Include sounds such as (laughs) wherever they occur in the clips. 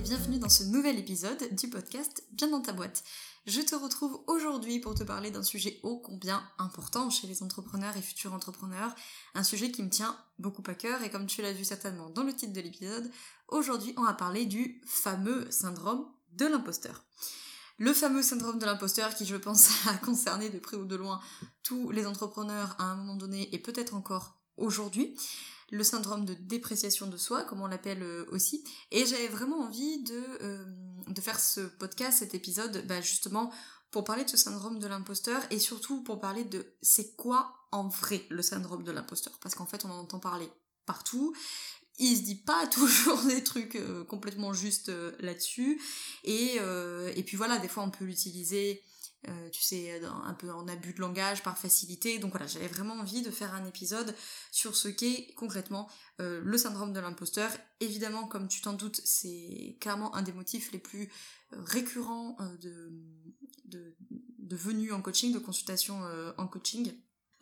Bienvenue dans ce nouvel épisode du podcast Bien dans ta boîte. Je te retrouve aujourd'hui pour te parler d'un sujet ô combien important chez les entrepreneurs et futurs entrepreneurs, un sujet qui me tient beaucoup à cœur et comme tu l'as vu certainement dans le titre de l'épisode, aujourd'hui on va parler du fameux syndrome de l'imposteur. Le fameux syndrome de l'imposteur qui je pense (laughs) a concerné de près ou de loin tous les entrepreneurs à un moment donné et peut-être encore aujourd'hui le syndrome de dépréciation de soi, comme on l'appelle euh, aussi. Et j'avais vraiment envie de, euh, de faire ce podcast, cet épisode, bah, justement pour parler de ce syndrome de l'imposteur et surtout pour parler de c'est quoi en vrai le syndrome de l'imposteur. Parce qu'en fait on en entend parler partout. Il se dit pas (laughs) toujours des trucs euh, complètement justes là-dessus. Et, et puis voilà, des fois on peut l'utiliser euh, tu sais, un peu en abus de langage, par facilité. Donc voilà, j'avais vraiment envie de faire un épisode sur ce qu'est concrètement euh, le syndrome de l'imposteur. Évidemment, comme tu t'en doutes, c'est clairement un des motifs les plus euh, récurrents de, de, de venue en coaching, de consultation en coaching.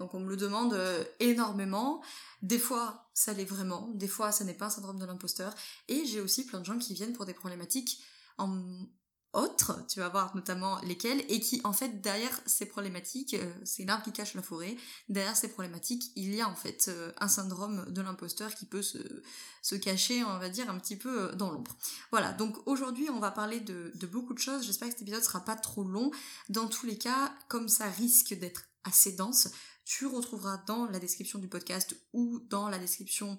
Donc on me le demande énormément. Des fois, ça l'est vraiment. Des fois, ça n'est pas un syndrome de l'imposteur. Et j'ai aussi plein de gens qui viennent pour des problématiques en autres, tu vas voir notamment lesquelles, et qui en fait derrière ces problématiques, euh, c'est l'arbre qui cache la forêt, derrière ces problématiques, il y a en fait euh, un syndrome de l'imposteur qui peut se, cacher, on va dire, un petit peu euh, dans l'ombre. Voilà, donc aujourd'hui on va parler de beaucoup de choses, j'espère que cet épisode sera pas trop long. Dans tous les cas, comme ça risque d'être assez dense, tu retrouveras dans la description du podcast ou dans la description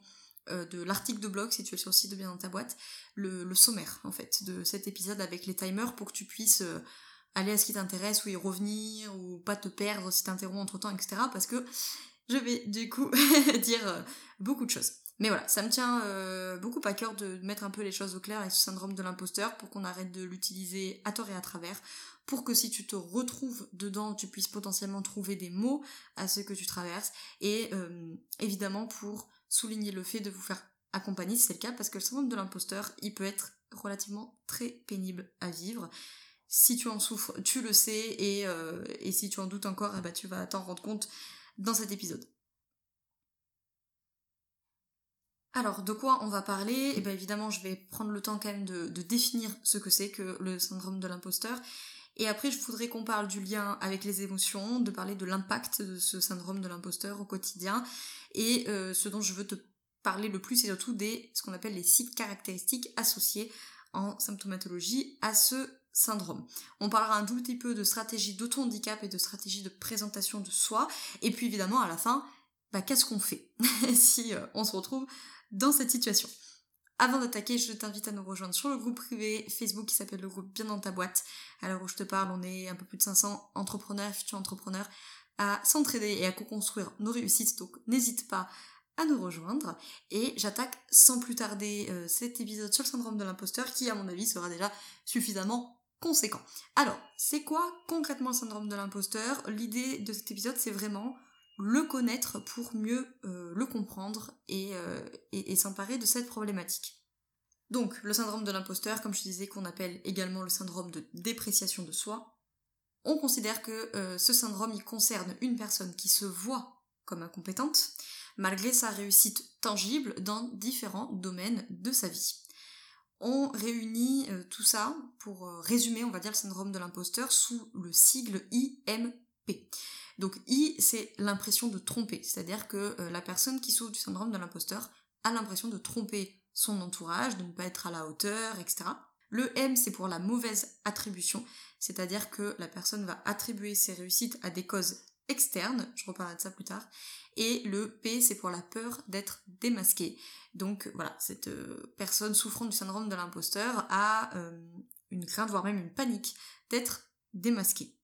euh, de l'article de blog, si tu es sur le site de Bien dans ta boîte, le, sommaire en fait de cet épisode avec les timers pour que tu puisses euh, aller à ce qui t'intéresse ou y revenir ou pas te perdre si t'interromps entre temps, etc. Parce que je vais du coup (laughs) dire euh, beaucoup de choses. Mais voilà, ça me tient beaucoup à cœur de mettre un peu les choses au clair avec ce syndrome de l'imposteur pour qu'on arrête de l'utiliser à tort et à travers, pour que si tu te retrouves dedans, tu puisses potentiellement trouver des mots à ce que tu traverses, et évidemment pour souligner le fait de vous faire accompagner si c'est le cas, parce que le syndrome de l'imposteur, il peut être relativement très pénible à vivre. Si tu en souffres, tu le sais, et, euh, si tu en doutes encore, eh ben, tu vas t'en rendre compte dans cet épisode. Alors, de quoi on va parler? Eh bien évidemment, je vais prendre le temps quand même de, de définir ce que c'est que le syndrome de l'imposteur. Et après, je voudrais qu'on parle du lien avec les émotions, de parler de l'impact de ce syndrome de l'imposteur au quotidien. Et euh, ce dont je veux te parler le plus, c'est surtout des ce qu'on appelle les six caractéristiques associées en symptomatologie à ce syndrome. On parlera un tout petit peu de stratégie d'auto-handicap et de stratégie de présentation de soi. Et puis évidemment, à la fin, bah, qu'est-ce qu'on fait (laughs) si euh, on se retrouve dans cette situation? Avant d'attaquer, je t'invite à nous rejoindre sur le groupe privé Facebook qui s'appelle le groupe Bien dans ta boîte. À l'heure où je te parle, on est un peu plus de 500 entrepreneurs, futurs entrepreneurs, à s'entraider et à co-construire nos réussites. Donc n'hésite pas à nous rejoindre. Et j'attaque sans plus tarder euh, cet épisode sur le syndrome de l'imposteur qui, à mon avis, sera déjà suffisamment conséquent. Alors, c'est quoi concrètement le syndrome de l'imposteur? L'idée de cet épisode, c'est vraiment le connaître pour mieux euh, le comprendre euh, et, s'emparer de cette problématique. Donc, le syndrome de l'imposteur, comme je disais, qu'on appelle également le syndrome de dépréciation de soi, on considère que euh, ce syndrome il concerne une personne qui se voit comme incompétente, malgré sa réussite tangible dans différents domaines de sa vie. On réunit tout ça pour résumer, on va dire, le syndrome de l'imposteur sous le sigle IMP. Donc I, c'est l'impression de tromper, c'est-à-dire que euh, la personne qui souffre du syndrome de l'imposteur a l'impression de tromper son entourage, de ne pas être à la hauteur, etc. Le M, c'est pour la mauvaise attribution, c'est-à-dire que la personne va attribuer ses réussites à des causes externes, je reparlerai de ça plus tard, et le P, c'est pour la peur d'être démasqué. Donc voilà, cette euh, personne souffrant du syndrome de l'imposteur a euh, une crainte, voire même une panique d'être démasquée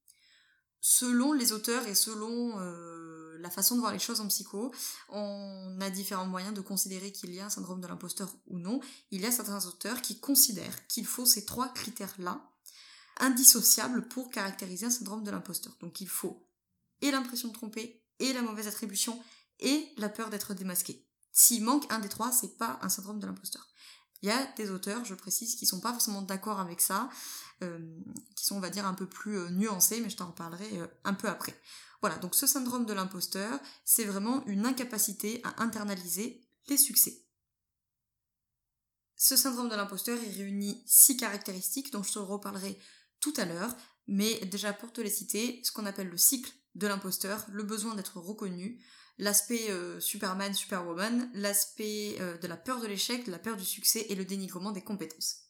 selon les auteurs et selon euh, la façon de voir les choses en psycho, on a différents moyens de considérer qu'il y a un syndrome de l'imposteur ou non. Il y a certains auteurs qui considèrent qu'il faut ces trois critères-là indissociables pour caractériser un syndrome de l'imposteur. Donc il faut et l'impression de tromper, et la mauvaise attribution, et la peur d'être démasqué. S'il manque un des trois, c'est pas un syndrome de l'imposteur. Il y a des auteurs, je précise, qui sont pas forcément d'accord avec ça, qui sont, on va dire, un peu plus nuancés, mais je t'en reparlerai un peu après. Voilà, donc ce syndrome de l'imposteur, c'est vraiment une incapacité à internaliser les succès. Ce syndrome de l'imposteur, il réunit six caractéristiques dont je te reparlerai tout à l'heure, mais déjà pour te les citer, ce qu'on appelle le cycle de l'imposteur, le besoin d'être reconnu, l'aspect euh, Superman, Superwoman, l'aspect euh, de la peur de l'échec, la peur du succès et le dénigrement des compétences.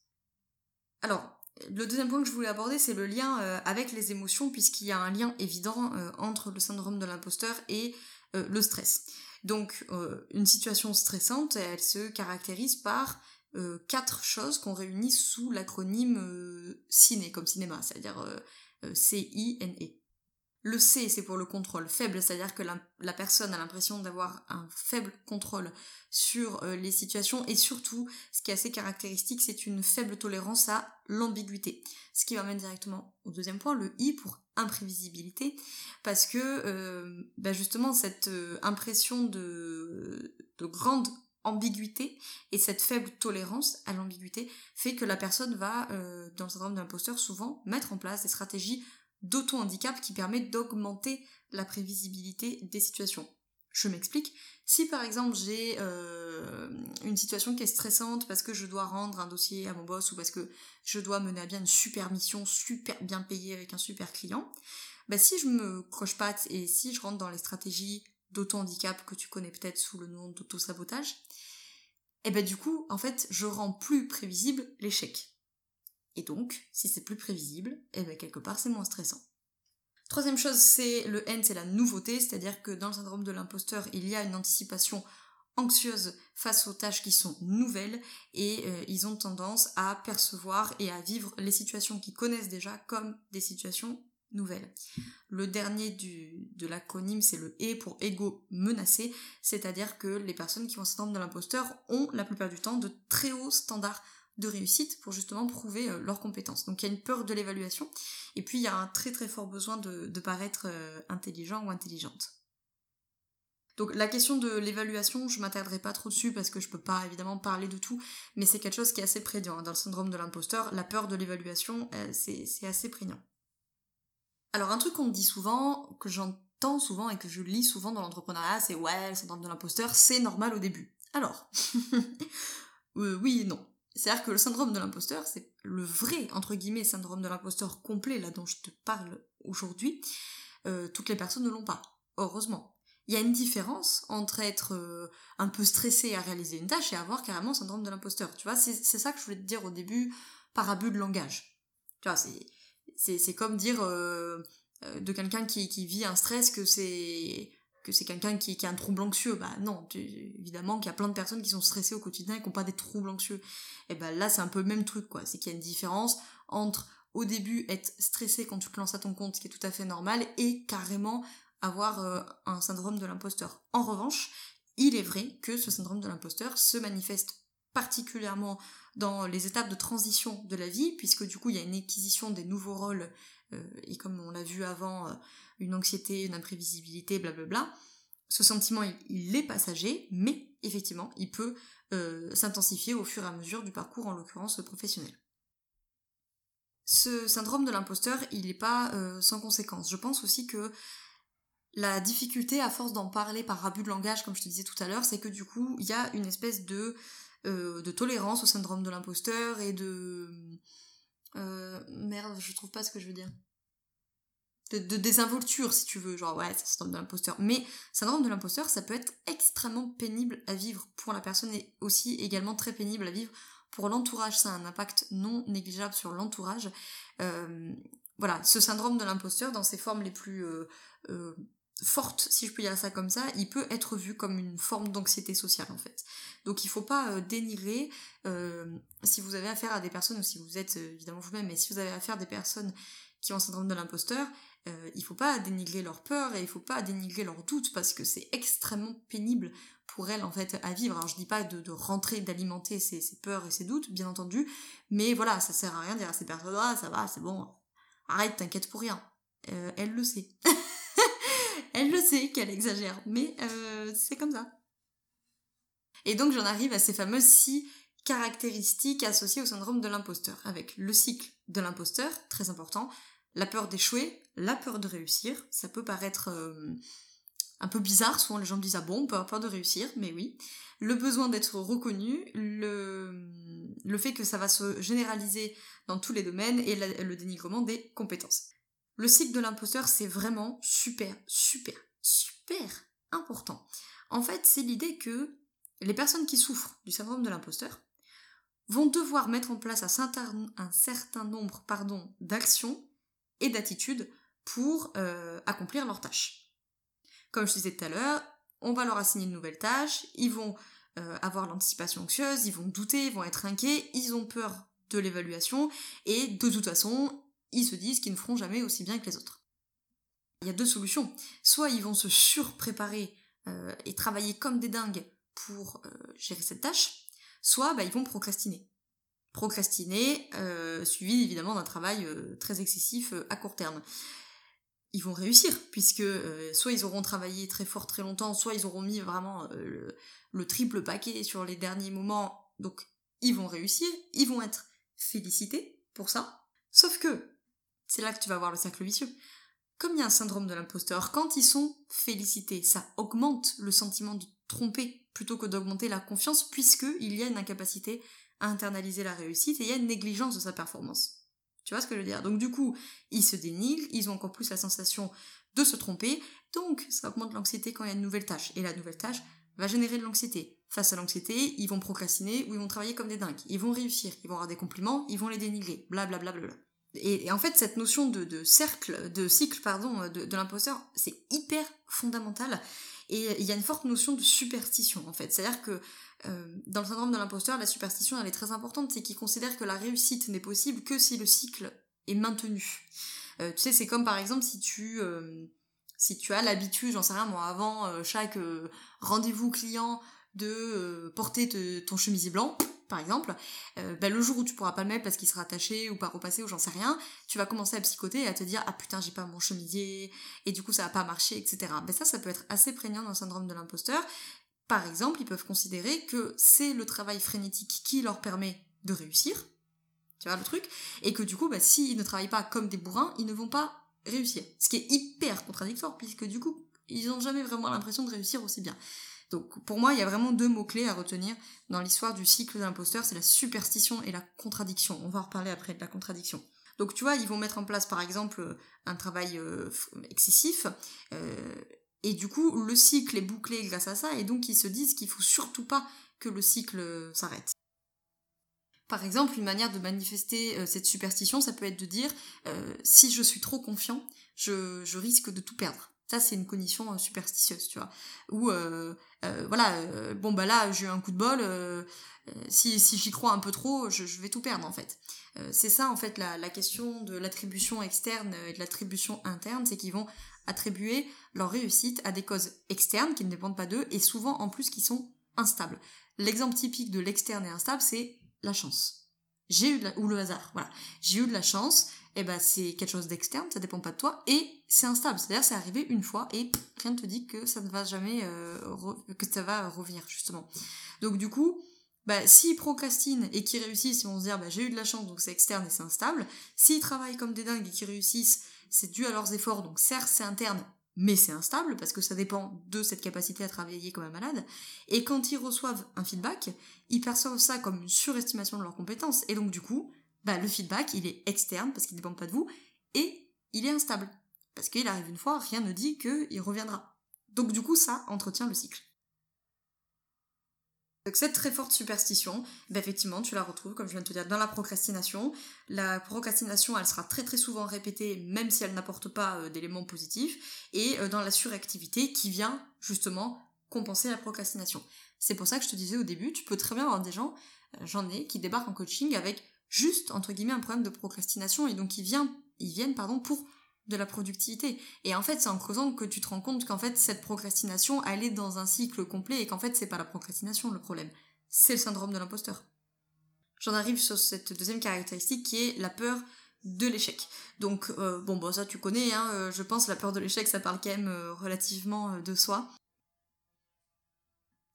Alors, le deuxième point que je voulais aborder, c'est le lien euh, avec les émotions, puisqu'il y a un lien évident entre le syndrome de l'imposteur et le stress. Donc, une situation stressante, elle se caractérise par quatre choses qu'on réunit sous l'acronyme ciné, comme cinéma, c'est-à-dire C-I-N-E. Le C, c'est pour le contrôle faible, c'est-à-dire que la, personne a l'impression d'avoir un faible contrôle sur les situations et surtout, ce qui est assez caractéristique, c'est une faible tolérance à l'ambiguïté. Ce qui m'amène directement au deuxième point, le I pour imprévisibilité, parce que bah, justement cette impression de, de grande ambiguïté et cette faible tolérance à l'ambiguïté fait que la personne va, euh, dans le syndrome d'imposteur, souvent mettre en place des stratégies d'auto-handicap qui permettent d'augmenter la prévisibilité des situations. Je m'explique. Si par exemple j'ai euh, une situation qui est stressante parce que je dois rendre un dossier à mon boss ou parce que je dois mener à bien une super mission, super bien payée avec un super client, bah si je me croche-patte et si je rentre dans les stratégies d'auto-handicap que tu connais peut-être sous le nom d'auto-sabotage, et ben du coup, en fait, je rends plus prévisible l'échec. Et donc, si c'est plus prévisible, et ben quelque part c'est moins stressant. Troisième chose, c'est le N, c'est la nouveauté, c'est-à-dire que dans le syndrome de l'imposteur, il y a une anticipation anxieuse face aux tâches qui sont nouvelles et euh, ils ont tendance à percevoir et à vivre les situations qu'ils connaissent déjà comme des situations nouvelle. Le dernier de l'acronyme, c'est le E pour ego menacé, c'est-à-dire que les personnes qui ont syndrome de l'imposteur ont la plupart du temps de très hauts standards de réussite pour justement prouver euh, leurs compétences. Donc il y a une peur de l'évaluation, et puis il y a un très très fort besoin de, paraître euh, intelligent ou intelligente. Donc la question de l'évaluation, je m'attarderai pas trop dessus parce que je peux pas évidemment parler de tout, mais c'est quelque chose qui est assez prégnant. Dans le syndrome de l'imposteur, la peur de l'évaluation, euh, c'est assez prégnant. Alors un truc qu'on me dit souvent, que j'entends souvent et que je lis souvent dans l'entrepreneuriat, c'est ouais, le syndrome de l'imposteur, c'est normal au début. Alors, (laughs) oui et non. C'est-à-dire que le syndrome de l'imposteur, c'est le vrai, entre guillemets, syndrome de l'imposteur complet, là dont je te parle aujourd'hui, euh, toutes les personnes ne l'ont pas, heureusement. Il y a une différence entre être euh, un peu stressé à réaliser une tâche et avoir carrément le syndrome de l'imposteur. Tu vois, c'est ça que je voulais te dire au début par abus de langage. Tu vois, c'est comme dire euh, de quelqu'un qui, vit un stress que c'est que c'est quelqu'un qui, a un trouble anxieux. Bah non, évidemment qu'il y a plein de personnes qui sont stressées au quotidien et qui n'ont pas des troubles anxieux. Et ben là, c'est un peu le même truc, quoi. C'est qu'il y a une différence entre au début être stressé quand tu te lances à ton compte, ce qui est tout à fait normal, et carrément avoir euh, un syndrome de l'imposteur. En revanche, il est vrai que ce syndrome de l'imposteur se manifeste particulièrement dans les étapes de transition de la vie, puisque du coup il y a une acquisition des nouveaux rôles, et comme on l'a vu avant, euh, une anxiété, une imprévisibilité, blablabla. Ce sentiment, il, est passager, mais effectivement, il peut euh, s'intensifier au fur et à mesure du parcours, en l'occurrence professionnel. Ce syndrome de l'imposteur, il n'est pas sans conséquence. Je pense aussi que la difficulté, à force d'en parler par abus de langage, comme je te disais tout à l'heure, c'est que du coup, il y a une espèce de euh, de tolérance au syndrome de l'imposteur et de... Euh, merde, je trouve pas ce que je veux dire. De, désinvolture, si tu veux, genre ouais, c'est syndrome de l'imposteur. Mais syndrome de l'imposteur, ça peut être extrêmement pénible à vivre pour la personne et aussi également très pénible à vivre pour l'entourage. Ça a un impact non négligeable sur l'entourage. Euh, voilà, ce syndrome de l'imposteur, dans ses formes les plus forte, si je peux dire ça comme ça, il peut être vu comme une forme d'anxiété sociale en fait. Donc il faut pas euh, dénigrer euh, si vous avez affaire à des personnes, ou si vous êtes euh, évidemment vous-même, mais si vous avez affaire à des personnes qui ont un syndrome de l'imposteur, il faut pas dénigrer leur peur et il faut pas dénigrer leurs doutes parce que c'est extrêmement pénible pour elles en fait à vivre. Alors je dis pas de, rentrer, d'alimenter ces, peurs et ces doutes, bien entendu, mais voilà, ça sert à rien de dire à ces personnes ah ça va, c'est bon, arrête, t'inquiète pour rien. elle le sait. (laughs) Elle le sait qu'elle exagère, mais euh, c'est comme ça. Et donc j'en arrive à ces fameuses six caractéristiques associées au syndrome de l'imposteur, avec le cycle de l'imposteur, très important, la peur d'échouer, la peur de réussir, ça peut paraître euh, un peu bizarre, souvent les gens disent ah bon, on peut avoir peur de réussir, mais oui, le besoin d'être reconnu, le fait que ça va se généraliser dans tous les domaines et le dénigrement des compétences. Le cycle de l'imposteur, c'est vraiment super, super, super important. En fait, c'est l'idée que les personnes qui souffrent du syndrome de l'imposteur vont devoir mettre en place un certain, nombre d'actions et d'attitudes pour euh, accomplir leurs tâches. Comme je disais tout à l'heure, on va leur assigner une nouvelle tâche, ils vont euh, avoir l'anticipation anxieuse, ils vont douter, ils vont être inquiets, ils ont peur de l'évaluation, et de toute façon, ils se disent qu'ils ne feront jamais aussi bien que les autres. Il y a deux solutions. Soit ils vont se surpréparer euh, et travailler comme des dingues pour gérer cette tâche, soit bah, ils vont procrastiner. Procrastiner, euh, suivi évidemment d'un travail euh, très excessif euh, à court terme. Ils vont réussir, puisque soit ils auront travaillé très fort très longtemps, soit ils auront mis vraiment le, triple paquet sur les derniers moments, donc ils vont réussir, ils vont être félicités pour ça. Sauf que, c'est là que tu vas voir le cercle vicieux. Comme il y a un syndrome de l'imposteur, quand ils sont félicités, ça augmente le sentiment de tromper plutôt que d'augmenter la confiance, puisqu'il y a une incapacité à internaliser la réussite et il y a une négligence de sa performance. Tu vois ce que je veux dire? Donc du coup, ils se dénigrent, ils ont encore plus la sensation de se tromper, donc ça augmente l'anxiété quand il y a une nouvelle tâche. Et la nouvelle tâche va générer de l'anxiété. Face à l'anxiété, ils vont procrastiner ou ils vont travailler comme des dingues. Ils vont réussir, ils vont avoir des compliments, ils vont les dénigrer, blablabla. Bla, bla, bla, et, en fait, cette notion de, cercle, de cycle, pardon, de, de l'imposteur, c'est hyper fondamental. Et il y a une forte notion de superstition en fait. C'est-à-dire que euh, dans le syndrome de l'imposteur, la superstition elle est très importante, c'est qu'il considère que la réussite n'est possible que si le cycle est maintenu. Euh, tu sais, c'est comme par exemple si tu euh, si tu as l'habitude, j'en sais rien moi, avant chaque rendez-vous client de porter ton chemisier blanc, par exemple, euh, bah, le jour où tu pourras pas le mettre parce qu'il sera attaché ou pas repassé ou j'en sais rien, tu vas commencer à psychoter et à te dire ah putain j'ai pas mon chemisier et du coup ça va pas marcher etc. Mais ça ça peut être assez prégnant dans le syndrome de l'imposteur. Par exemple, ils peuvent considérer que c'est le travail frénétique qui leur permet de réussir, tu vois le truc, et que du coup bah, s'ils ne travaillent pas comme des bourrins, ils ne vont pas réussir. Ce qui est hyper contradictoire puisque du coup ils n'ont jamais vraiment l'impression de réussir aussi bien. Donc pour moi, il y a vraiment deux mots-clés à retenir dans l'histoire du cycle de l'imposteur, c'est la superstition et la contradiction. On va en reparler après de la contradiction. Donc tu vois, ils vont mettre en place par exemple un travail euh, excessif, euh, et du coup le cycle est bouclé grâce à ça, et donc ils se disent qu'il faut surtout pas que le cycle s'arrête. Par exemple, une manière de manifester euh, cette superstition, ça peut être de dire si je suis trop confiant, je risque de tout perdre. Ça, c'est une cognition euh, superstitieuse, tu vois. Ou, euh, euh, voilà, bon, bah là, j'ai eu un coup de bol, si, si j'y crois un peu trop, je, vais tout perdre, en fait. c'est ça, en fait, la, question de l'attribution externe et de l'attribution interne, c'est qu'ils vont attribuer leur réussite à des causes externes qui ne dépendent pas d'eux, et souvent, en plus, qui sont instables. L'exemple typique de l'externe et instable, c'est la chance. J'ai eu ou le hasard, voilà. J'ai eu de la chance, et eh ben c'est quelque chose d'externe, ça dépend pas de toi, et c'est instable. C'est-à-dire c'est arrivé une fois et rien ne te dit que ça ne va jamais euh, que ça va revenir justement. Donc du coup, bah, s'ils procrastinent et qu'ils réussissent, ils vont se dire bah, j'ai eu de la chance donc c'est externe et c'est instable. S'ils travaillent comme des dingues et qu'ils réussissent, c'est dû à leurs efforts donc certes c'est interne mais c'est instable parce que ça dépend de cette capacité à travailler comme un malade. Et quand ils reçoivent un feedback, ils perçoivent ça comme une surestimation de leurs compétences. Et donc du coup, bah, le feedback, il est externe parce qu'il ne dépend pas de vous, et il est instable. Parce qu'il arrive une fois, rien ne dit qu'il reviendra. Donc du coup, ça entretient le cycle. Donc cette très forte superstition, bah, effectivement, tu la retrouves, comme je viens de te dire, dans la procrastination. La procrastination, elle sera très très souvent répétée, même si elle n'apporte pas euh, d'éléments positifs, et euh, dans la suractivité qui vient justement compenser la procrastination. C'est pour ça que je te disais au début, tu peux très bien avoir des gens, euh, j'en ai, qui débarquent en coaching avec juste, entre guillemets, un problème de procrastination, et donc ils viennent, ils viennent pardon, pour de la productivité. Et en fait, c'est en creusant que tu te rends compte qu'en fait, cette procrastination, elle est dans un cycle complet, et qu'en fait, c'est pas la procrastination le problème, c'est le syndrome de l'imposteur. J'en arrive sur cette deuxième caractéristique qui est la peur de l'échec. Donc, euh, bon, bon, ça tu connais, hein, euh, je pense la peur de l'échec, ça parle quand même euh, relativement de soi.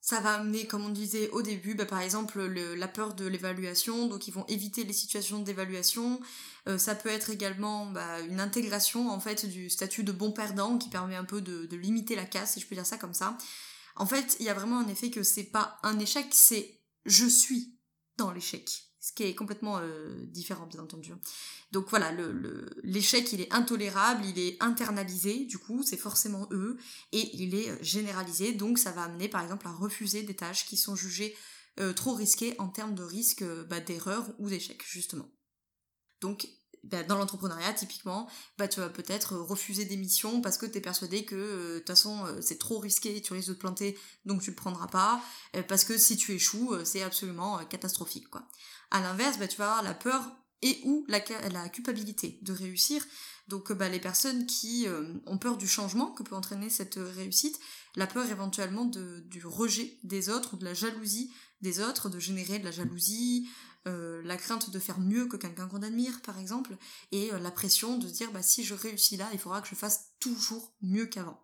Ça va amener, comme on disait au début, bah, par exemple la peur de l'évaluation, donc ils vont éviter les situations d'évaluation. Euh, ça peut être également bah, une intégration en fait du statut de bon perdant qui permet un peu de, de limiter la casse, si je peux dire ça comme ça. En fait, il y a vraiment un effet que c'est pas un échec, c'est je suis dans l'échec. Ce qui est complètement euh, différent, bien entendu. Donc voilà, l'échec, il est intolérable, il est internalisé, du coup, c'est forcément eux, et il est euh, généralisé, donc ça va amener, par exemple, à refuser des tâches qui sont jugées euh, trop risquées en termes de risque bah, d'erreur ou d'échec, justement. Donc, bah, dans l'entrepreneuriat, typiquement, bah, tu vas peut-être refuser des missions parce que tu es persuadé que de toute façon c'est trop risqué, tu risques de te planter, donc tu le prendras pas, parce que si tu échoues, c'est absolument catastrophique. quoi. À l'inverse, bah, tu vas avoir la peur et ou la, la culpabilité de réussir. Donc bah, les personnes qui euh, ont peur du changement que peut entraîner cette réussite, la peur éventuellement de, du rejet des autres ou de la jalousie des autres, de générer de la jalousie, euh, la crainte de faire mieux que quelqu'un qu'on admire par exemple, et euh, la pression de se dire bah, si je réussis là, il faudra que je fasse toujours mieux qu'avant.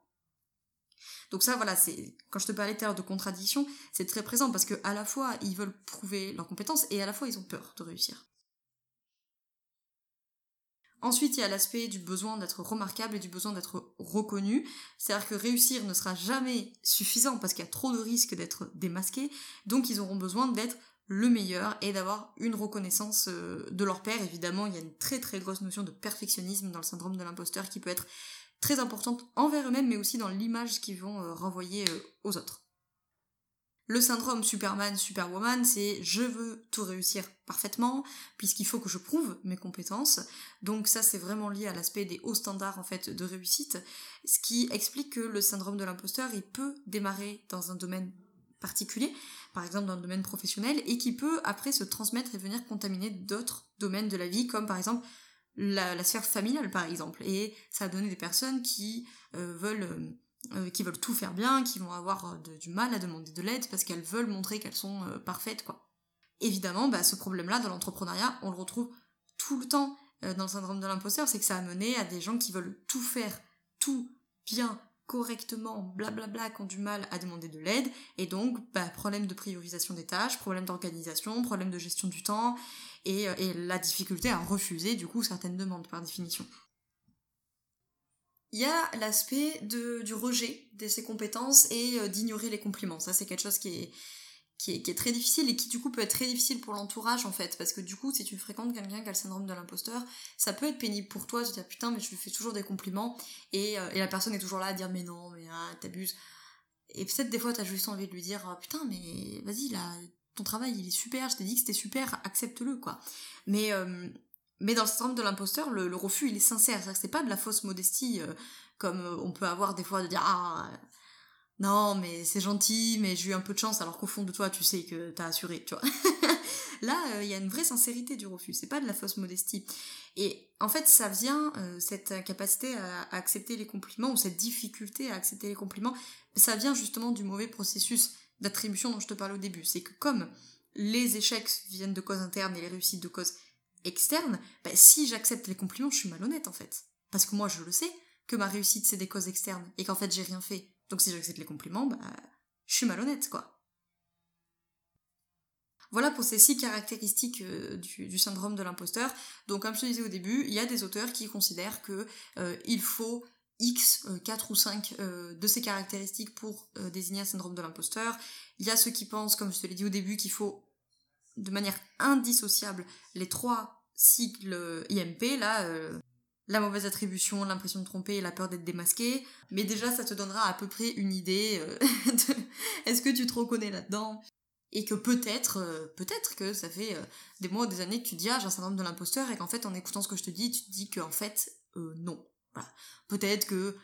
Donc ça, voilà, c'est quand je te parlais tout à l'heure de contradiction, c'est très présent parce que à la fois ils veulent prouver leurs compétences et à la fois ils ont peur de réussir. Ensuite, il y a l'aspect du besoin d'être remarquable et du besoin d'être reconnu. C'est-à-dire que réussir ne sera jamais suffisant parce qu'il y a trop de risques d'être démasqué. Donc, ils auront besoin d'être le meilleur et d'avoir une reconnaissance euh, de leur père. Évidemment, il y a une très très grosse notion de perfectionnisme dans le syndrome de l'imposteur qui peut être très importante envers eux-mêmes, mais aussi dans l'image qu'ils vont euh, renvoyer euh, aux autres. Le syndrome Superman, Superwoman, c'est je veux tout réussir parfaitement, puisqu'il faut que je prouve mes compétences. Donc ça, c'est vraiment lié à l'aspect des hauts standards en fait de réussite, ce qui explique que le syndrome de l'imposteur, il peut démarrer dans un domaine particulier, par exemple dans le domaine professionnel, et qui peut après se transmettre et venir contaminer d'autres domaines de la vie, comme par exemple la, sphère familiale par exemple. Et ça a donné des personnes qui euh, veulent euh, euh, veulent tout faire bien qui vont avoir du mal à demander de l'aide parce qu'elles veulent montrer qu'elles sont parfaites quoi. Évidemment bah, ce problème là dans l'entrepreneuriat on le retrouve tout le temps dans le syndrome de l'imposteur. C'est que ça a mené à des gens qui veulent tout faire tout bien correctement, blablabla, qui ont du mal à demander de l'aide, et donc bah, problème de priorisation des tâches, problème d'organisation, problème de gestion du temps, et, euh, et, la difficulté à refuser du coup certaines demandes par définition. Il y a l'aspect du rejet de ses compétences et euh, d'ignorer les compliments. Ça c'est quelque chose qui est, qui est, très difficile et qui du coup peut être très difficile pour l'entourage en fait. Parce que du coup si tu fréquentes quelqu'un qui a le syndrome de l'imposteur ça peut être pénible pour toi de dire putain mais je lui fais toujours des compliments et, euh, la personne est toujours là à dire mais non mais ah, t'abuses. Et peut-être des fois t'as juste envie de lui dire ah, putain mais vas-y là ton travail il est super je t'ai dit que c'était super accepte-le quoi. Mais euh, mais dans le syndrome de l'imposteur le, refus il est sincère. C'est pas de la fausse modestie euh, comme on peut avoir des fois de dire ah non, mais c'est gentil, mais j'ai eu un peu de chance, alors qu'au fond de toi, tu sais que t'as assuré, tu vois. (laughs) Là, euh, il y a une vraie sincérité du refus, c'est pas de la fausse modestie. Et en fait, ça vient, euh, cette capacité à, accepter les compliments, ou cette difficulté à accepter les compliments, ça vient justement du mauvais processus d'attribution dont je te parle au début. C'est que comme les échecs viennent de causes internes et les réussites de causes externes, bah, si j'accepte les compliments, je suis malhonnête en fait. Parce que moi, je le sais, que ma réussite, c'est des causes externes, et qu'en fait, j'ai rien fait donc si j'accepte les compliments, bah, je suis malhonnête, quoi. Voilà pour ces six caractéristiques euh, du, syndrome de l'imposteur. Donc comme je te disais au début, il y a des auteurs qui considèrent que euh, il faut X, 4 euh, ou 5 de ces caractéristiques pour désigner un syndrome de l'imposteur. Il y a ceux qui pensent, comme je te l'ai dit au début, qu'il faut de manière indissociable les trois cycles IMP, là, la mauvaise attribution, l'impression de tromper et la peur d'être démasqué. Mais déjà, ça te donnera à peu près une idée euh, (laughs) de est-ce que tu te reconnais là-dedans? Et que peut-être, euh, peut-être que ça fait euh, des mois ou des années que tu dis ah j'ai un syndrome de l'imposteur et qu'en fait en écoutant ce que je te dis, tu te dis qu'en fait non. Peut-être que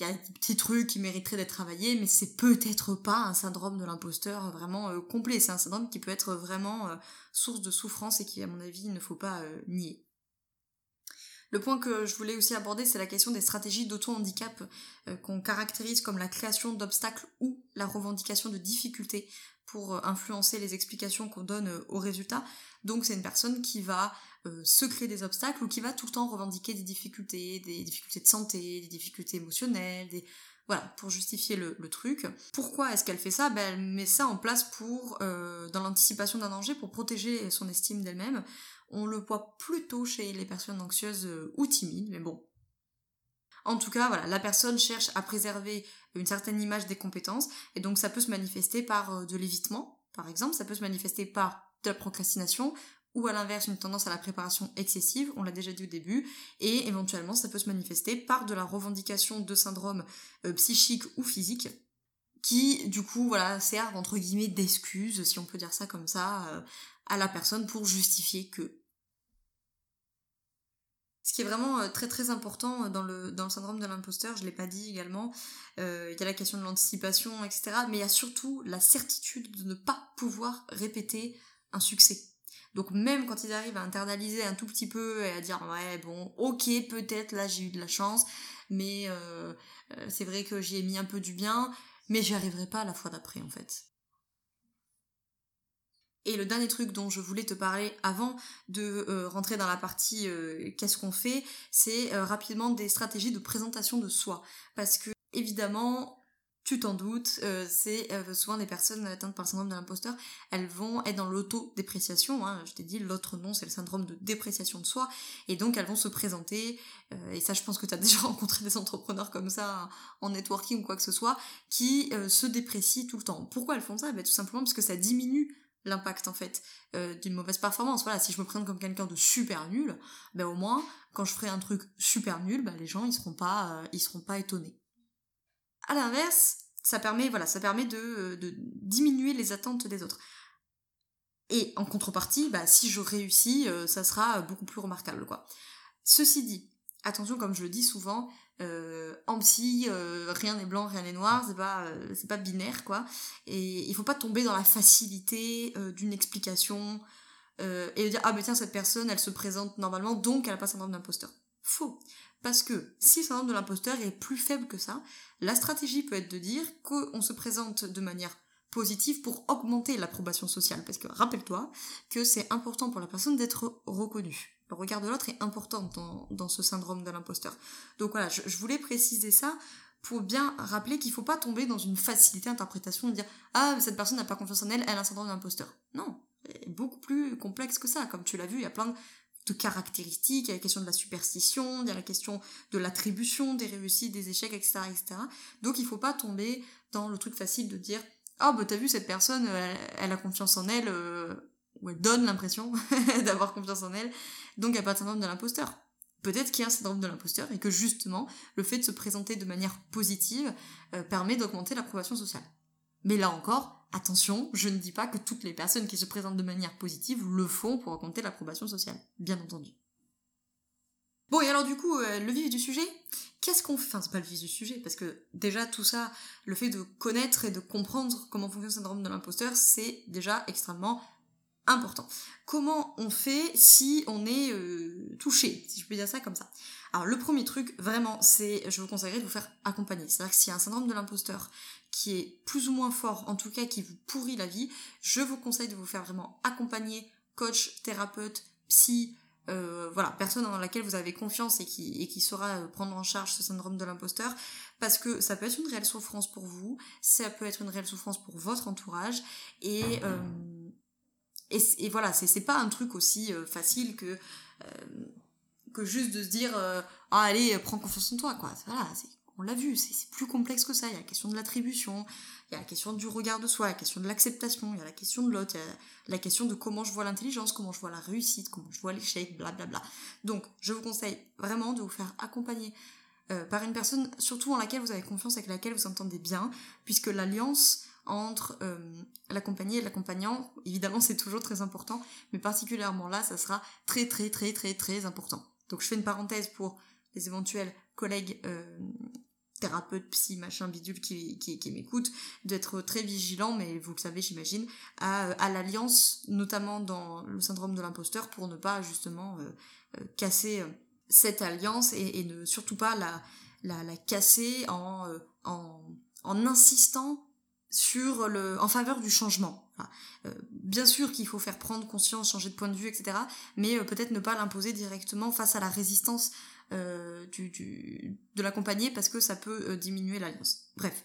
il y a des petits trucs qui mériteraient d'être travaillés, mais c'est peut-être pas un syndrome de l'imposteur vraiment complet. C'est un syndrome qui peut être vraiment source de souffrance et qui, à mon avis, il ne faut pas nier. Le point que je voulais aussi aborder, c'est la question des stratégies d'auto-handicap euh, qu'on caractérise comme la création d'obstacles ou la revendication de difficultés pour euh, influencer les explications qu'on donne euh, aux résultats. Donc c'est une personne qui va se créer des obstacles ou qui va tout le temps revendiquer des difficultés, des difficultés de santé, des difficultés émotionnelles, des Voilà, pour justifier le, truc. Pourquoi est-ce qu'elle fait ça? Ben, Elle met ça en place pour, dans l'anticipation d'un danger, pour protéger son estime d'elle-même. On le voit plutôt chez les personnes anxieuses euh, ou timides, mais bon. En tout cas, voilà, la personne cherche à préserver une certaine image des compétences, et donc ça peut se manifester par euh, de l'évitement, par exemple, ça peut se manifester par de la procrastination, ou à l'inverse une tendance à la préparation excessive, on l'a déjà dit au début, et éventuellement ça peut se manifester par de la revendication de syndromes euh, psychiques ou physiques, qui du coup voilà servent entre guillemets d'excuses, si on peut dire ça comme ça, à la personne pour justifier que. Ce qui est vraiment euh, très très important dans le, dans le syndrome de l'imposteur, je l'ai pas dit également, il y a la question de l'anticipation, etc. Mais il y a surtout la certitude de ne pas pouvoir répéter un succès. Donc même quand ils arrivent à internaliser un tout petit peu et à dire ouais bon ok peut-être là j'ai eu de la chance mais euh, euh, c'est vrai que j'y ai mis un peu du bien mais j'y arriverai pas la fois d'après en fait. Et le dernier truc dont je voulais te parler avant de euh, rentrer dans la partie qu'est-ce qu'on fait, c'est rapidement des stratégies de présentation de soi. Parce que évidemment, tu t'en doutes, euh, c'est euh, souvent des personnes atteintes par le syndrome de l'imposteur, elles vont être dans l'autodépréciation, hein, je t'ai dit l'autre nom c'est le syndrome de dépréciation de soi, et donc elles vont se présenter, euh, et ça je pense que tu as (laughs) déjà rencontré des entrepreneurs comme ça en networking ou quoi que ce soit, qui se déprécient tout le temps. Pourquoi elles font ça? Ben, Tout simplement parce que ça diminue l'impact en fait d'une mauvaise performance. Voilà, si je me présente comme quelqu'un de super nul, ben au moins quand je ferai un truc super nul, ben, les gens ils seront pas ils seront pas étonnés. À l'inverse, ça permet, voilà, ça permet de, de, diminuer les attentes des autres. Et en contrepartie, bah, si je réussis, euh, ça sera beaucoup plus remarquable, quoi. Ceci dit, attention, comme je le dis souvent, euh, en psy, euh, rien n'est blanc, rien n'est noir, c'est pas, c'est pas binaire, quoi. Et il faut pas tomber dans la facilité d'une explication et dire ah ben tiens cette personne, elle se présente normalement, donc elle a pas syndrome d'imposteur. Faux. Parce que si le syndrome de l'imposteur est plus faible que ça, la stratégie peut être de dire qu'on se présente de manière positive pour augmenter l'approbation sociale. Parce que rappelle-toi que c'est important pour la personne d'être reconnue. Le regard de l'autre est important dans, ce syndrome de l'imposteur. Donc voilà, je, voulais préciser ça pour bien rappeler qu'il ne faut pas tomber dans une facilité d'interprétation et dire ah cette personne n'a pas confiance en elle, elle a un syndrome d'imposteur. Non, c'est beaucoup plus complexe que ça. Comme tu l'as vu, il y a plein de de caractéristiques, il y a la question de la superstition, il y a la question de l'attribution des réussites, des échecs, etc., etc. Donc il faut pas tomber dans le truc facile de dire oh bah t'as vu cette personne, elle, a confiance en elle, euh, ou elle donne l'impression (laughs) d'avoir confiance en elle, donc il n'y a pas de syndrome de l'imposteur. Peut-être qu'il y a un syndrome de l'imposteur et que justement le fait de se présenter de manière positive euh, permet d'augmenter l'approbation sociale. Mais là encore, Attention, je ne dis pas que toutes les personnes qui se présentent de manière positive le font pour augmenter l'approbation sociale, bien entendu. Bon, et alors du coup, euh, le vif du sujet, qu'est-ce qu'on fait? Enfin, c'est pas le vif du sujet, parce que déjà tout ça, le fait de connaître et de comprendre comment fonctionne le syndrome de l'imposteur, c'est déjà extrêmement important. Comment on fait si on est euh, touché, si je peux dire ça comme ça? Alors le premier truc, vraiment, c'est, je vous conseillerais de vous faire accompagner. C'est-à-dire que s'il y a un syndrome de l'imposteur qui est plus ou moins fort, en tout cas qui vous pourrit la vie, je vous conseille de vous faire vraiment accompagner, coach, thérapeute, psy, euh, voilà, personne dans laquelle vous avez confiance et qui, et qui saura euh, prendre en charge ce syndrome de l'imposteur, parce que ça peut être une réelle souffrance pour vous, ça peut être une réelle souffrance pour votre entourage, et, euh, et, voilà, c'est pas un truc aussi facile que, que juste de se dire, ah allez, prends confiance en toi, quoi. Voilà, on l'a vu, c'est plus complexe que ça. Il y a la question de l'attribution, il y a la question du regard de soi, la question de l'acceptation, il y a la question de l'autre, il y a la question de comment je vois l'intelligence, comment je vois la réussite, comment je vois l'échec, blablabla. Donc, je vous conseille vraiment de vous faire accompagner euh, par une personne, surtout en laquelle vous avez confiance, avec laquelle vous entendez bien, puisque l'alliance entre euh, l'accompagné et l'accompagnant, évidemment c'est toujours très important, mais particulièrement là, ça sera très très très très très important. Donc je fais une parenthèse pour les éventuels collègues euh, thérapeute, psy, machin, bidule qui, qui, qui m'écoute, d'être très vigilant, mais vous le savez, j'imagine, à, à l'alliance, notamment dans le syndrome de l'imposteur, pour ne pas justement euh, euh, casser cette alliance et, et, ne surtout pas la, la, la casser en, en, en insistant sur le, en faveur du changement. bien sûr qu'il faut faire prendre conscience, changer de point de vue, etc. Mais peut-être ne pas l'imposer directement face à la résistance du, de l'accompagner parce que ça peut diminuer l'alliance. Bref.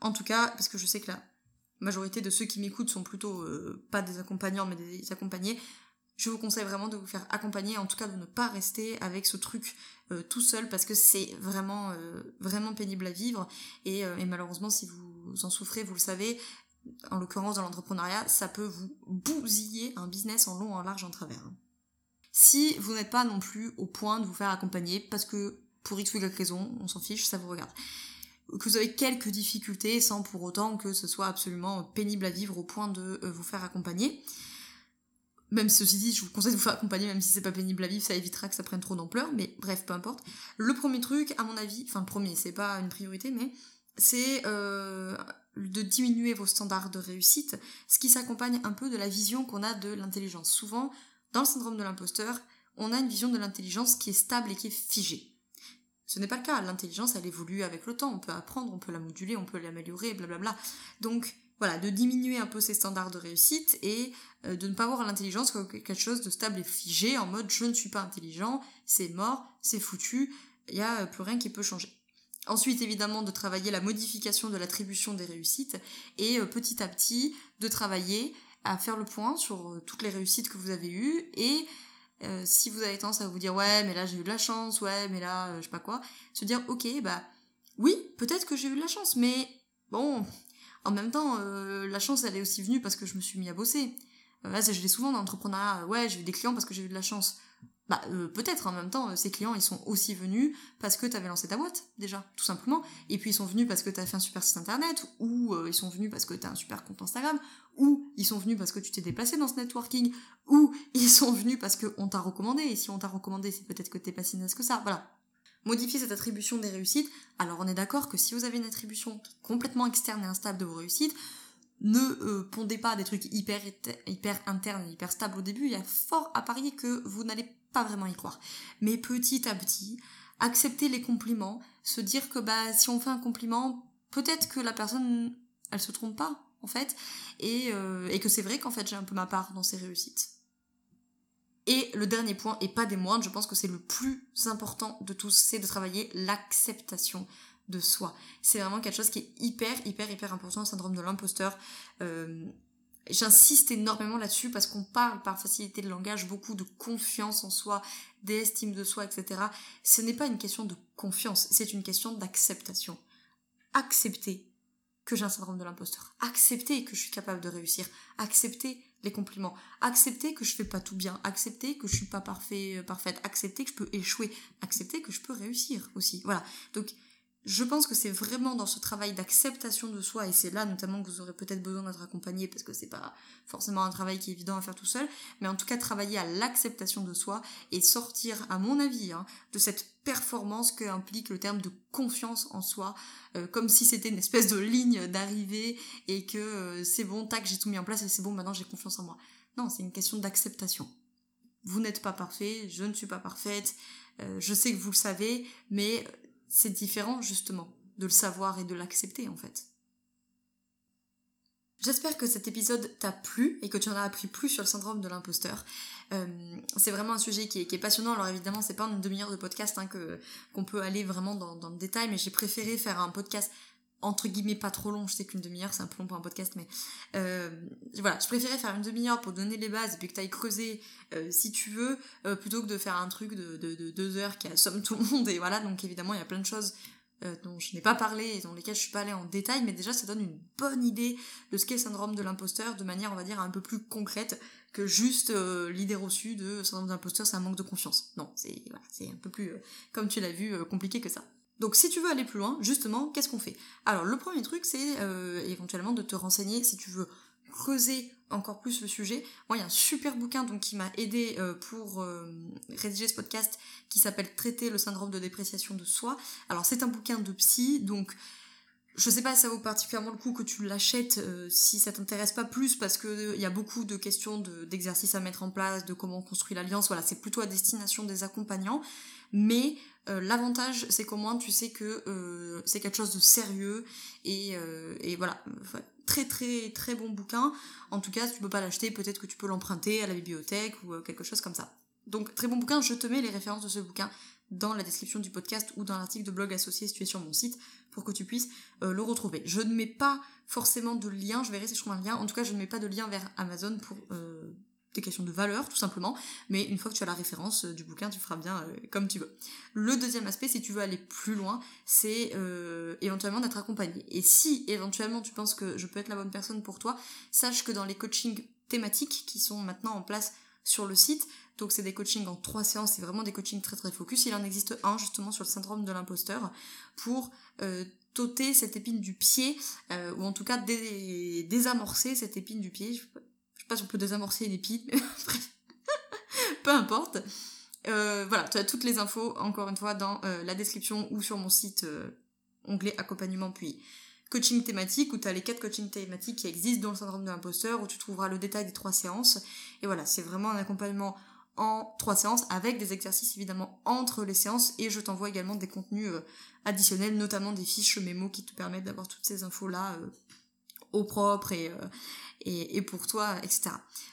En tout cas, parce que je sais que la majorité de ceux qui m'écoutent sont plutôt pas des accompagnants mais des accompagnés, je vous conseille vraiment de vous faire accompagner, en tout cas de ne pas rester avec ce truc euh, tout seul parce que c'est vraiment euh, vraiment pénible à vivre euh, et, malheureusement si vous en souffrez, vous le savez, en l'occurrence dans l'entrepreneuriat, ça peut vous bousiller un business en long, en large, en travers. Si vous n'êtes pas non plus au point de vous faire accompagner parce que pour x ou y raison, on s'en fiche, ça vous regarde que vous avez quelques difficultés sans pour autant que ce soit absolument pénible à vivre au point de vous faire accompagner, même ceci dit, je vous conseille de vous faire accompagner, même si c'est pas pénible à vivre, ça évitera que ça prenne trop d'ampleur, mais bref, peu importe. Le premier truc, à mon avis, enfin le premier, c'est pas une priorité, mais c'est euh, de diminuer vos standards de réussite, ce qui s'accompagne un peu de la vision qu'on a de l'intelligence. Souvent, dans le syndrome de l'imposteur, on a une vision de l'intelligence qui est stable et qui est figée. Ce n'est pas le cas, l'intelligence elle évolue avec le temps, on peut apprendre, on peut la moduler, on peut l'améliorer, blablabla. Donc voilà, de diminuer un peu ses standards de réussite et euh, de ne pas voir l'intelligence comme quelque chose de stable et figé, en mode je ne suis pas intelligent, c'est mort, c'est foutu, il n'y a plus rien qui peut changer. Ensuite, évidemment, de travailler la modification de l'attribution des réussites et euh, petit à petit de travailler à faire le point sur euh, toutes les réussites que vous avez eues et si vous avez tendance à vous dire ouais mais là j'ai eu de la chance, ouais mais là je sais pas quoi, se dire ok bah oui peut-être que j'ai eu de la chance mais bon en même temps, euh, la chance, elle est aussi venue parce que je me suis mis à bosser. Euh, je l'ai souvent dans l'entrepreneuriat. Ouais, j'ai eu des clients parce que j'ai eu de la chance. Bah, euh, peut-être en même temps, ces clients, ils sont aussi venus parce que tu avais lancé ta boîte, déjà, tout simplement. Et puis, ils sont venus parce que tu as fait un super site internet, ou ils sont venus parce que tu as un super compte Instagram, ou ils sont venus parce que tu t'es déplacé dans ce networking, ou ils sont venus parce qu'on t'a recommandé. Et si on t'a recommandé, c'est peut-être que t'es pas si naze que ça. Voilà modifier cette attribution des réussites. Alors on est d'accord que si vous avez une attribution complètement externe et instable de vos réussites, ne euh, pondez pas des trucs hyper, hyper internes et hyper stables au début, il y a fort à parier que vous n'allez pas vraiment y croire. Mais petit à petit, accepter les compliments, se dire que bah si on fait un compliment, peut-être que la personne elle se trompe pas en fait, et, euh, et que c'est vrai qu'en fait j'ai un peu ma part dans ces réussites. Et le dernier point, et pas des moindres, je pense que c'est le plus important de tous, c'est de travailler l'acceptation de soi. C'est vraiment quelque chose qui est hyper, hyper, hyper important, le syndrome de l'imposteur. Euh, j'insiste énormément là-dessus parce qu'on parle par facilité de langage beaucoup de confiance en soi, d'estime de soi, etc. Ce n'est pas une question de confiance, c'est une question d'acceptation. Accepter que j'ai un syndrome de l'imposteur. Accepter que je suis capable de réussir. Accepter les compliments. Accepter que je fais pas tout bien, accepter que je suis pas parfait, euh, parfaite, accepter que je peux échouer, accepter que je peux réussir aussi. Voilà. Donc je pense que c'est vraiment dans ce travail d'acceptation de soi, et c'est là notamment que vous aurez peut-être besoin d'être accompagné, parce que c'est pas forcément un travail qui est évident à faire tout seul, mais en tout cas travailler à l'acceptation de soi et sortir, à mon avis, hein, de cette performance que implique le terme de confiance en soi, euh, comme si c'était une espèce de ligne d'arrivée et que euh, c'est bon, tac, j'ai tout mis en place et c'est bon, maintenant j'ai confiance en moi. Non, c'est une question d'acceptation. Vous n'êtes pas parfait, je ne suis pas parfaite, euh, je sais que vous le savez, mais c'est différent justement de le savoir et de l'accepter en fait. J'espère que cet épisode t'a plu et que tu en as appris plus sur le syndrome de l'imposteur. Euh, c'est vraiment un sujet qui est, passionnant. Alors évidemment, c'est pas une demi-heure de podcast hein, qu'on peut aller vraiment dans le détail, mais j'ai préféré faire un podcast entre guillemets pas trop long, je sais qu'une demi-heure c'est un peu long pour un podcast, mais euh, voilà, je préférais faire une demi-heure pour donner les bases et puis que t'ailles creuser euh, si tu veux, euh, plutôt que de faire un truc de, de, deux heures qui assomme tout le monde, et voilà, donc évidemment il y a plein de choses dont je n'ai pas parlé et dans lesquelles je suis pas allée en détail, mais déjà ça donne une bonne idée de ce qu'est le syndrome de l'imposteur de manière on va dire un peu plus concrète que juste l'idée reçue de syndrome de l'imposteur c'est un manque de confiance. Non, c'est un peu plus, comme tu l'as vu, compliqué que ça. Donc si tu veux aller plus loin, justement, qu'est-ce qu'on fait? Alors le premier truc, c'est euh, éventuellement de te renseigner si tu veux creuser encore plus le sujet. Moi, il y a un super bouquin donc qui m'a aidé euh, pour euh, rédiger ce podcast qui s'appelle Traiter le syndrome de dépréciation de soi. Alors c'est un bouquin de psy, donc je sais pas si ça vaut particulièrement le coup que tu l'achètes si ça t'intéresse pas plus parce que il y a beaucoup de questions d'exercices à mettre en place, de comment on construit l'alliance. Voilà, c'est plutôt à destination des accompagnants. Mais euh, l'avantage, c'est qu'au moins tu sais que euh, c'est quelque chose de sérieux et, euh, voilà, très très très bon bouquin. En tout cas, si tu peux pas l'acheter, peut-être que tu peux l'emprunter à la bibliothèque ou quelque chose comme ça. Donc très bon bouquin, je te mets les références de ce bouquin dans la description du podcast ou dans l'article de blog associé situé sur mon site pour que tu puisses euh, le retrouver. Je ne mets pas forcément de lien, je verrai si je trouve un lien. En tout cas, je ne mets pas de lien vers Amazon pour euh, des questions de valeur, tout simplement. Mais une fois que tu as la référence euh, du bouquin, tu feras bien comme tu veux. Le deuxième aspect, si tu veux aller plus loin, c'est éventuellement d'être accompagné. Et si éventuellement tu penses que je peux être la bonne personne pour toi, sache que dans les coachings thématiques qui sont maintenant en place sur le site, donc c'est des coachings en trois séances, c'est vraiment des coachings très très focus. Il en existe un justement sur le syndrome de l'imposteur pour euh, t'ôter cette épine du pied, euh, ou en tout cas désamorcer cette épine du pied. Je sais pas si on peut désamorcer une épine, mais (laughs) peu importe. Euh, voilà, tu as toutes les infos, encore une fois, dans la description ou sur mon site onglet accompagnement puis coaching thématique où tu as les quatre coachings thématiques qui existent dans le syndrome de l'imposteur où tu trouveras le détail des trois séances et voilà c'est vraiment un accompagnement en trois séances avec des exercices évidemment entre les séances et je t'envoie également des contenus euh, additionnels, notamment des fiches mémo qui te permettent d'avoir toutes ces infos là euh, au propre euh, et, et, pour toi, etc.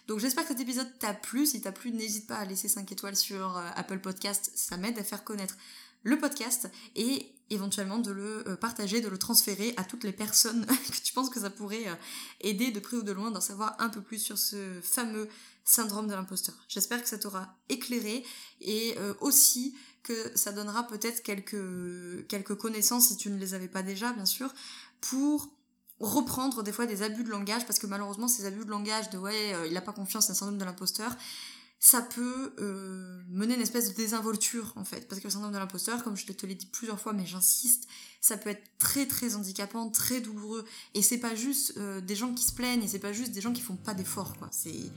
Donc j'espère que cet épisode t'a plu. Si t'a plu, n'hésite pas à laisser 5 étoiles sur Apple Podcast, ça m'aide à faire connaître le podcast et éventuellement de le partager, de le transférer à toutes les personnes (laughs) que tu penses que ça pourrait aider de près ou de loin d'en savoir un peu plus sur ce fameux syndrome de l'imposteur. J'espère que ça t'aura éclairé et euh, aussi que ça donnera peut-être quelques, quelques connaissances, si tu ne les avais pas déjà, bien sûr, pour reprendre des fois des abus de langage, parce que malheureusement, ces abus de langage de ouais, euh, il n'a pas confiance, c'est un syndrome de l'imposteur, ça peut euh, mener une espèce de désinvolture en fait. Parce que le syndrome de l'imposteur comme je te l'ai dit plusieurs fois mais j'insiste ça peut être très très handicapant très douloureux. Et c'est pas juste euh, des gens qui se plaignent et c'est pas juste des gens qui font pas d'efforts quoi. C'est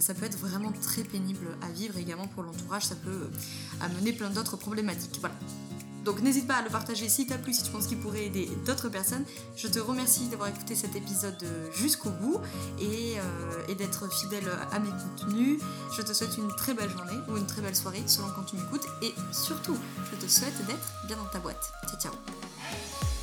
ça peut être vraiment très pénible à vivre également pour l'entourage. Ça peut euh, amener plein d'autres problématiques. Voilà donc n'hésite pas à le partager si t'as plu, si tu penses qu'il pourrait aider d'autres personnes. Je te remercie d'avoir écouté cet épisode jusqu'au bout et, euh, et d'être fidèle à mes contenus. Je te souhaite une très belle journée ou une très belle soirée selon quand tu m'écoutes et surtout, je te souhaite d'être bien dans ta boîte. Ciao ciao